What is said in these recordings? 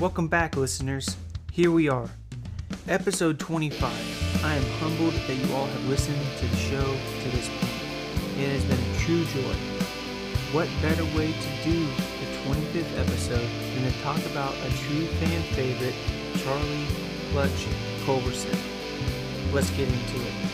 Welcome back, listeners. Here we are, episode 25. I am humbled that you all have listened to the show to this point. It has been a true joy. What better way to do the 25th episode than to talk about a true fan favorite, Charlie Clutch Culberson? Let's get into it.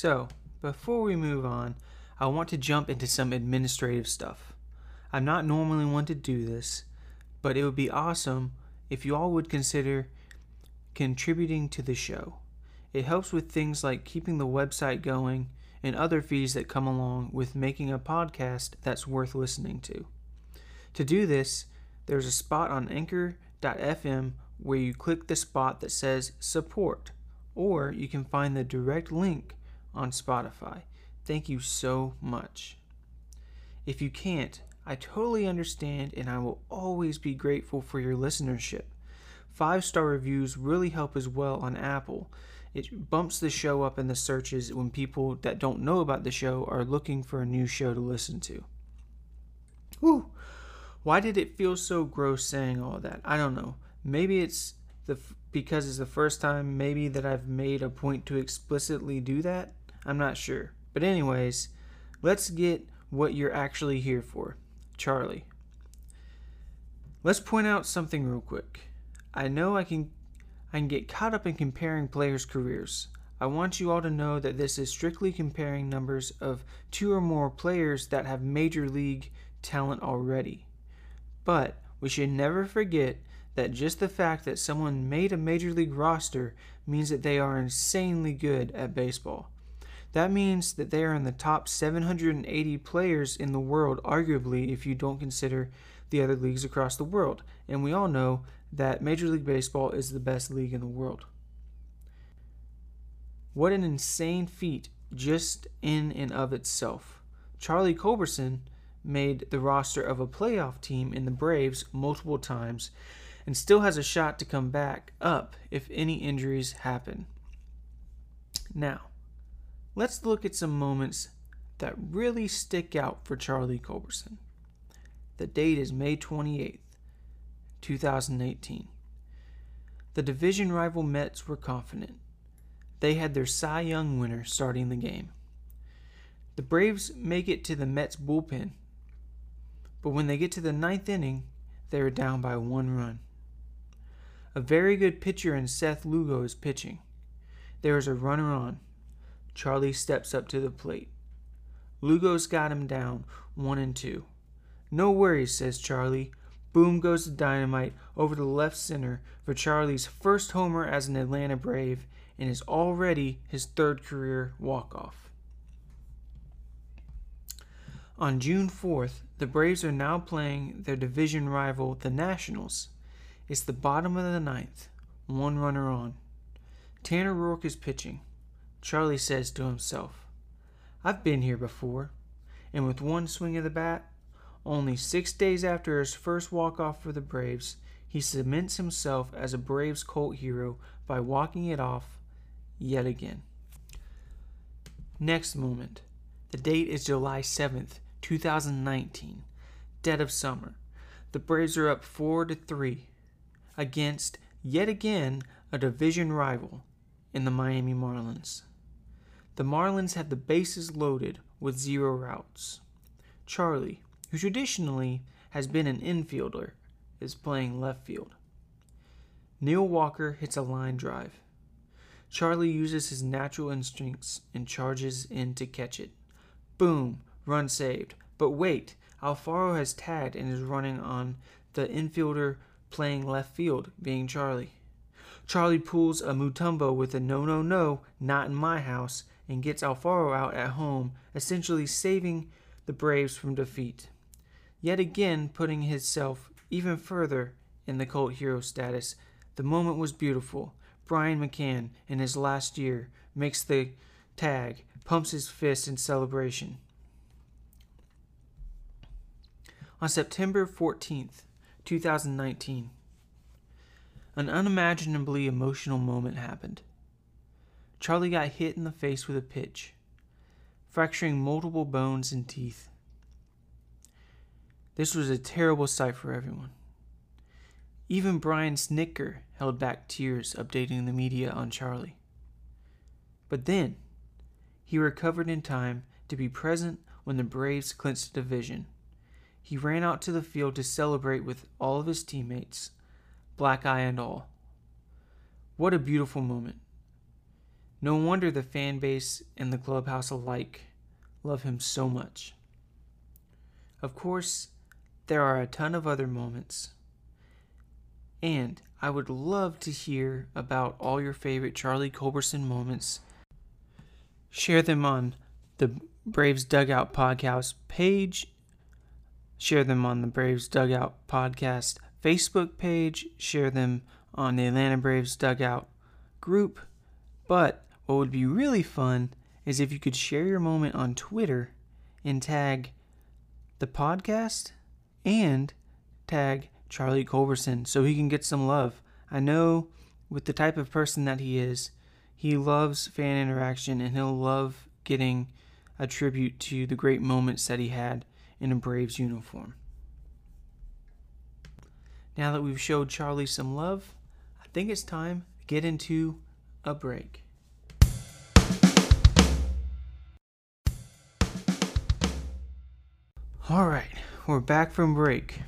So before we move on, I want to jump into some administrative stuff. I'm not normally one to do this, but it would be awesome if you all would consider contributing to the show. It helps with things like keeping the website going and other fees that come along with making a podcast that's worth listening to. To do this, there's a spot on anchor.fm where you click the spot that says support or you can find the direct link on Spotify. Thank you so much. If you can't, I totally understand and I will always be grateful for your listenership. Five star reviews really help as well on Apple. It bumps the show up in the searches when people that don't know about the show are looking for a new show to listen to. Whew. Why did it feel so gross saying all that? I don't know. Maybe it's the because it's the first time maybe that I've made a point to explicitly do that. I'm not sure. But anyways, let's get what you're actually here for. Charlie. Let's point out something real quick. I know I can I can get caught up in comparing players' careers. I want you all to know that this is strictly comparing numbers of two or more players that have major league talent already. But we should never forget that just the fact that someone made a major league roster means that they are insanely good at baseball. That means that they are in the top 780 players in the world, arguably, if you don't consider the other leagues across the world. And we all know that Major League Baseball is the best league in the world. What an insane feat just in and of itself. Charlie Culberson made the roster of a playoff team in the Braves multiple times and still has a shot to come back up if any injuries happen. Now, let's look at some moments that really stick out for Charlie Culberson. The date is May 28th, 2018. The division rival Mets were confident. They had their Cy Young winner starting the game. The Braves make it to the Mets bullpen, but when they get to the ninth inning, they are down by one run. A very good pitcher in Seth Lugo is pitching. There is a runner on. Charlie steps up to the plate. Lugo's got him down, one and two. No worries, says Charlie. Boom goes the dynamite over the left center for Charlie's first homer as an Atlanta Brave and is already his third career walk-off. On June 4th, the Braves are now playing their division rival, the Nationals. It's the bottom of the ninth. One runner on. Tanner Roark is pitching. Charlie says to himself, I've been here before. And with one swing of the bat, only six days after his first walk-off for the Braves, he cements himself as a Braves cult hero by walking it off yet again. Next moment. The date is July 7th, 2019. Dead of summer. The Braves are up 4 to 3 against yet again a division rival in the Miami Marlins. The Marlins have the bases loaded with zero outs. Charlie, who traditionally has been an infielder, is playing left field. Neil Walker hits a line drive. Charlie uses his natural instincts and charges in to catch it. Boom, run saved. But wait, Alfaro has tagged and is running on the infielder playing left field, being Charlie. Charlie pulls a Mutombo with a no, no, no, not in my house, and gets Alfaro out at home, essentially saving the Braves from defeat. Yet again, putting himself even further in the cult hero status. The moment was beautiful. Brian McCann, in his last year, makes the tag, pumps his fist in celebration. On September 14th, 2019, an unimaginably emotional moment happened. Charlie got hit in the face with a pitch, fracturing multiple bones and teeth. This was a terrible sight for everyone. Even Brian Snitker held back tears updating the media on Charlie. But then, he recovered in time to be present when the Braves clinched the division. He ran out to the field to celebrate with all of his teammates, black eye and all. What a beautiful moment. No wonder the fan base and the clubhouse alike love him so much. Of course, there are a ton of other moments. And I would love to hear about all your favorite Charlie Culberson moments. Share them on the Braves Dugout Podcast page. Share them on the Braves Dugout Podcast Facebook page. Share them on the Atlanta Braves Dugout group. But what would be really fun is if you could share your moment on Twitter and tag the podcast and tag Charlie Culberson so he can get some love. I know with the type of person that he is, he loves fan interaction and he'll love getting a tribute to the great moments that he had in a Braves uniform. Now that we've showed Charlie some love, I think it's time to get into a break. All right, we're back from break.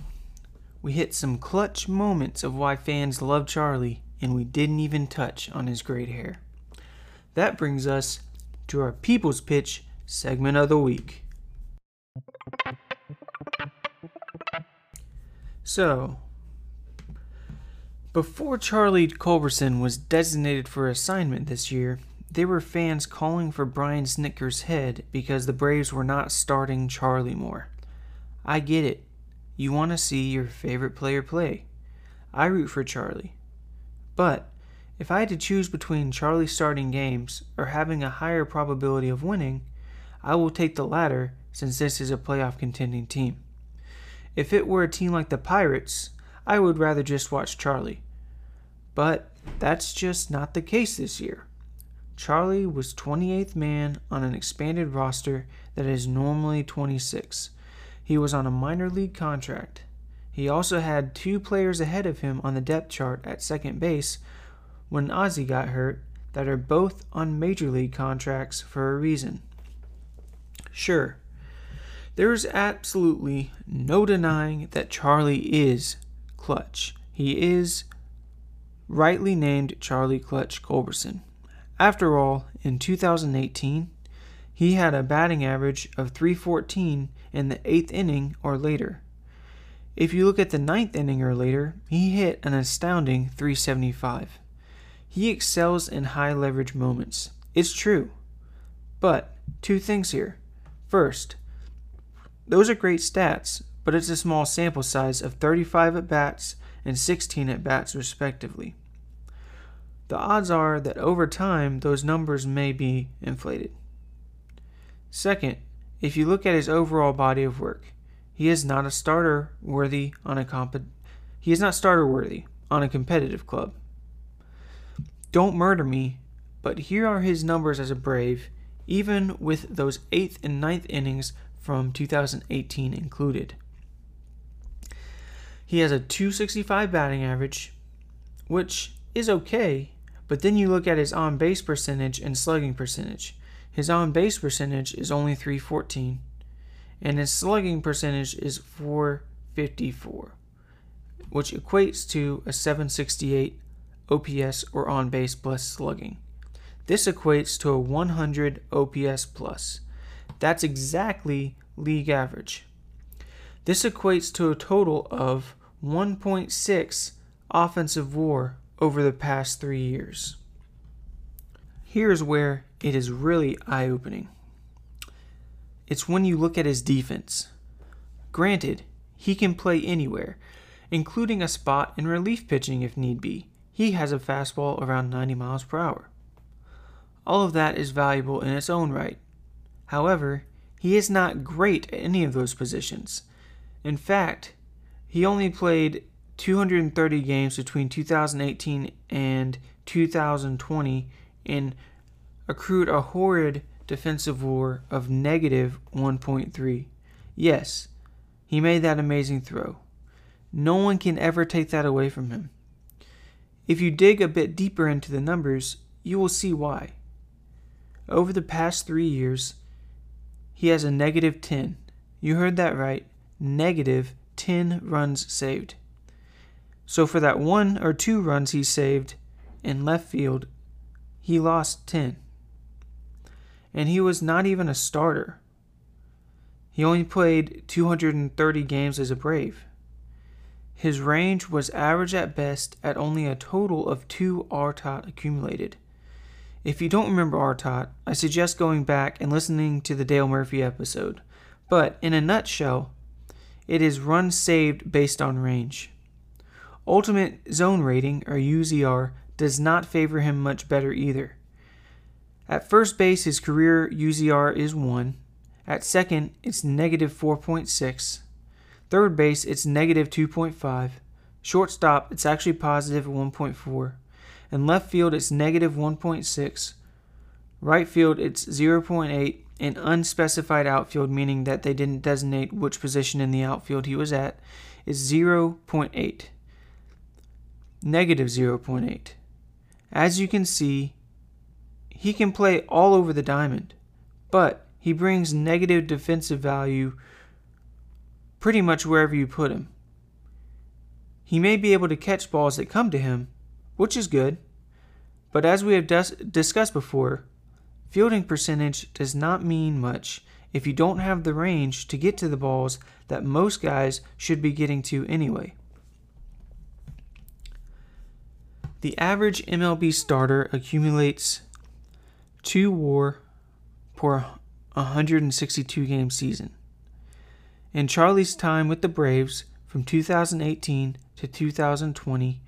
We hit some clutch moments of why fans love Charlie, and we didn't even touch on his great hair. That brings us to our People's Pitch segment of the week. So, before Charlie Culberson was designated for assignment this year, there were fans calling for Brian Snitker's head because the Braves were not starting Charlie more. I get it. You want to see your favorite player play. I root for Charlie. But if I had to choose between Charlie starting games or having a higher probability of winning, I will take the latter since this is a playoff contending team. If it were a team like the Pirates, I would rather just watch Charlie. But that's just not the case this year. Charlie was 28th man on an expanded roster that is normally 26, he was on a minor league contract. He also had two players ahead of him on the depth chart at second base when Ozzie got hurt that are both on major league contracts for a reason. Sure, there's absolutely no denying that Charlie is clutch. He is rightly named Charlie Clutch Culberson. After all, in 2018, he had a batting average of 314 in the eighth inning or later. If you look at the ninth inning or later, he hit an astounding 375. He excels in high leverage moments. It's true. But, two things here. First, those are great stats, but it's a small sample size of 35 at bats and 16 at bats, respectively. The odds are that over time those numbers may be inflated. Second, if you look at his overall body of work, he is not a starter worthy on a comp- he is not starter worthy on a competitive club. Don't murder me, but here are his numbers as a Brave, even with those 8th and ninth innings from 2018 included. He has a 265 batting average, which is okay, but then you look at his on base percentage and slugging percentage. His on base percentage is only 314, and his slugging percentage is 454, which equates to a 768 OPS or on base plus slugging. This equates to a 100 OPS plus. That's exactly league average. This equates to a total of 1.6 offensive war over the past three years. Here's where it is really eye opening it's when you look at his defense. Granted, he can play anywhere, including a spot in relief pitching if need be. He has a fastball around 90 miles per hour. All of that is valuable in its own right. However, he is not great at any of those positions. In fact, he only played 230 games between 2018 and 2020 and accrued a horrid defensive war of negative 1.3. Yes, he made that amazing throw. No one can ever take that away from him. If you dig a bit deeper into the numbers, you will see why. Over the past three years, he has a negative 10. You heard that right. Negative 10 runs saved. So for that one or two runs he saved in left field, he lost 10 and he was not even a starter. He only played 230 games as a Brave. His range was average at best at only a total of two RTOT accumulated. If you don't remember RTOT, I suggest going back and listening to the Dale Murphy episode. But in a nutshell, it is runs saved based on range. Ultimate Zone Rating, or UZR, does not favor him much better either. At first base, his career UZR is 1. At second, it's negative 4.6. Third base, it's negative 2.5. Shortstop, it's actually positive 1.4. And left field, it's negative 1.6. Right field, it's 0.8. And unspecified outfield, meaning that they didn't designate which position in the outfield he was at, is 0.8. Negative 0.8. As you can see, he can play all over the diamond, but he brings negative defensive value pretty much wherever you put him. He may be able to catch balls that come to him, which is good, but as we have dis- discussed before, fielding percentage does not mean much if you don't have the range to get to the balls that most guys should be getting to anyway. The average MLB starter accumulates two war for a 162 game season. In Charlie's time with the Braves from 2018 to 2020,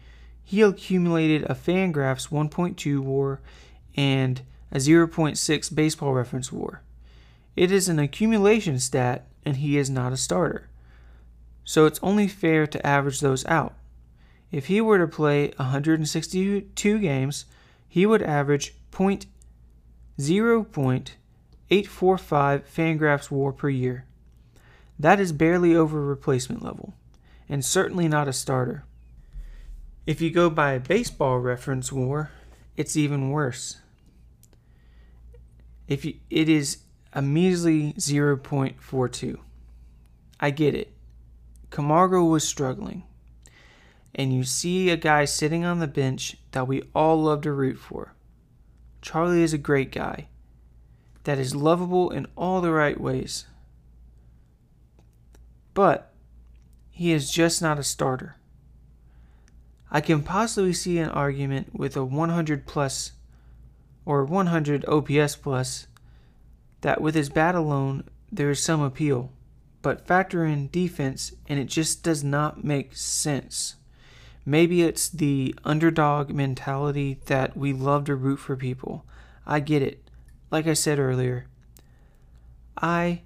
he accumulated a Fangraphs 1.2 war and a 0.6 baseball reference war. It is an accumulation stat, and he is not a starter. So it's only fair to average those out. If he were to play 162 games, he would average 0.8 0.845 Fangraphs WAR per year. That is barely over replacement level, and certainly not a starter. If you go by baseball reference WAR, it's even worse. If you, it is a measly 0.42. I get it. Camargo was struggling. And you see a guy sitting on the bench that we all love to root for. Charlie is a great guy that is lovable in all the right ways. But he is just not a starter. I can possibly see an argument with a 100 plus or 100 OPS plus that with his bat alone there is some appeal, but factor in defense and it just does not make sense. Maybe it's the underdog mentality that we love to root for people. I get it. Like I said earlier, I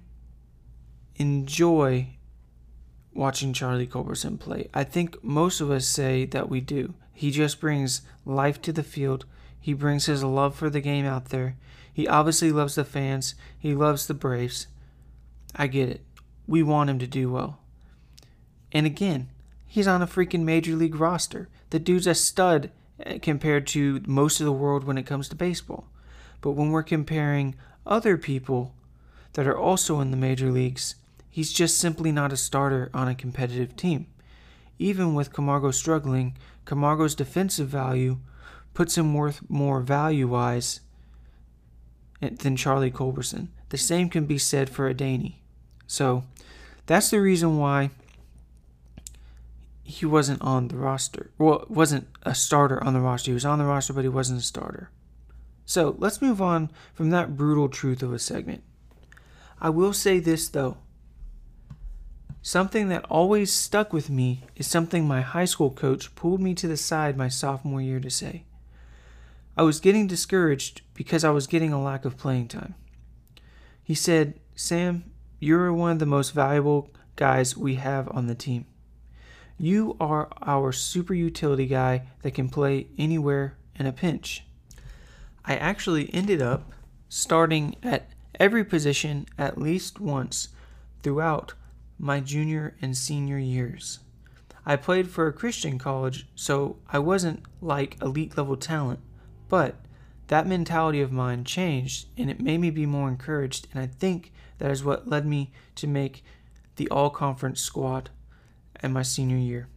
enjoy watching Charlie Culberson play. I think most of us say that we do. He just brings life to the field. He brings his love for the game out there. He obviously loves the fans. He loves the Braves. I get it. We want him to do well. And again, He's on a freaking major league roster. The dude's a stud eh, compared to most of the world when it comes to baseball. But when we're comparing other people that are also in the major leagues, he's just simply not a starter on a competitive team. Even with Camargo struggling, Camargo's defensive value puts him worth more value wise than Charlie Culberson. The same can be said for Adeiny. So that's the reason why he wasn't on the roster. Well, wasn't a starter on the roster. He was on the roster, but he wasn't a starter. So let's move on from that brutal truth of a segment. I will say this though. Something that always stuck with me is something my high school coach pulled me to the side my sophomore year to say. I was getting discouraged because I was getting a lack of playing time. He said, Sam, you're one of the most valuable guys we have on the team. You are our super utility guy that can play anywhere in a pinch. I actually ended up starting at every position at least once throughout my junior and senior years. I played for a Christian college, so I wasn't like elite level talent, but that mentality of mine changed and it made me be more encouraged, and I think that is what led me to make the all conference squad in my senior year.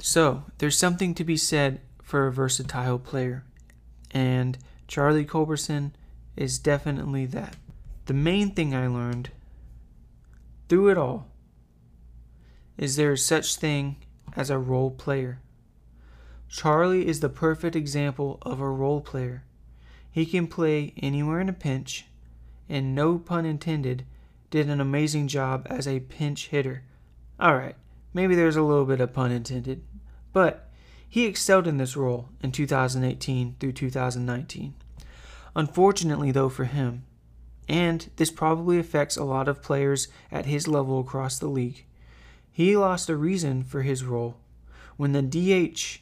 So, there's something to be said for a versatile player, and Charlie Culberson is definitely that. The main thing I learned through it all is there is such thing as a role player. Charlie is the perfect example of a role player. He can play anywhere in a pinch, and no pun intended, did an amazing job as a pinch hitter. Alright, maybe there's a little bit of pun intended, but he excelled in this role in 2018 through 2019. Unfortunately, though, for him, and this probably affects a lot of players at his level across the league, he lost a reason for his role. When the DH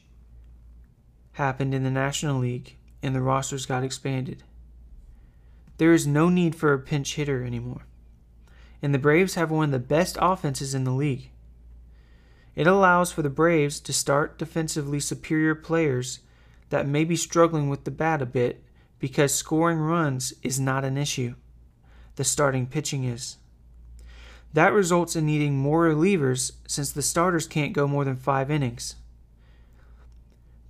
happened in the National League and the rosters got expanded, there is no need for a pinch hitter anymore and the Braves have one of the best offenses in the league. It allows for the Braves to start defensively superior players that may be struggling with the bat a bit because scoring runs is not an issue. The starting pitching is. That results in needing more relievers since the starters can't go more than five innings.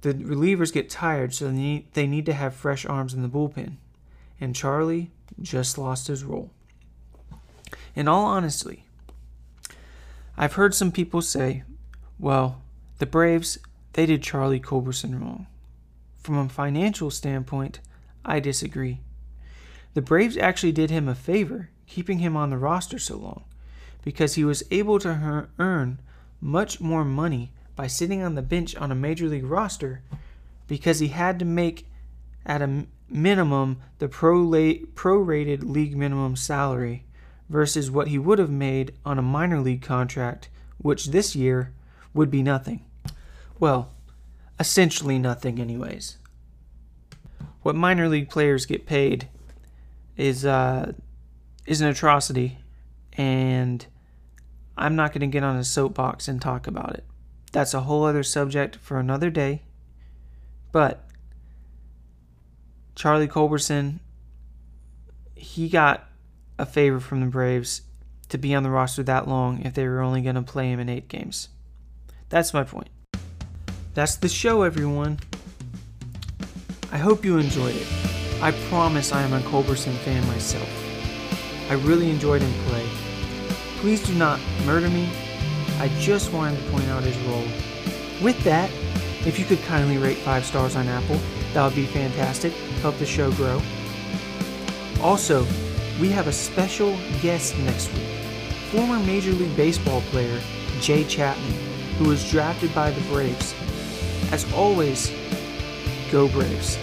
The relievers get tired, so they need, to have fresh arms in the bullpen. And Charlie just lost his role. In all honesty, I've heard some people say, well, the Braves, they did Charlie Culberson wrong. From a financial standpoint, I disagree. The Braves actually did him a favor keeping him on the roster so long because he was able to earn much more money by sitting on the bench on a major league roster because he had to make at a minimum the pro-rated league minimum salary versus what he would have made on a minor league contract, which this year would be nothing. Well, essentially nothing, anyways. What minor league players get paid is uh, is an atrocity, and I'm not going to get on a soapbox and talk about it. That's a whole other subject for another day. But Charlie Culberson, he got a favor from the Braves to be on the roster that long if they were only going to play him in eight games. That's my point. That's the show, everyone. I hope you enjoyed it. I promise I am a Culberson fan myself. I really enjoyed him play. Please do not murder me. I just wanted to point out his role. With that, if you could kindly rate 5 stars on Apple, that would be fantastic. Help the show grow. Also, we have a special guest next week former Major League Baseball player Jay Chapman, who was drafted by the Braves. As always, go Braves.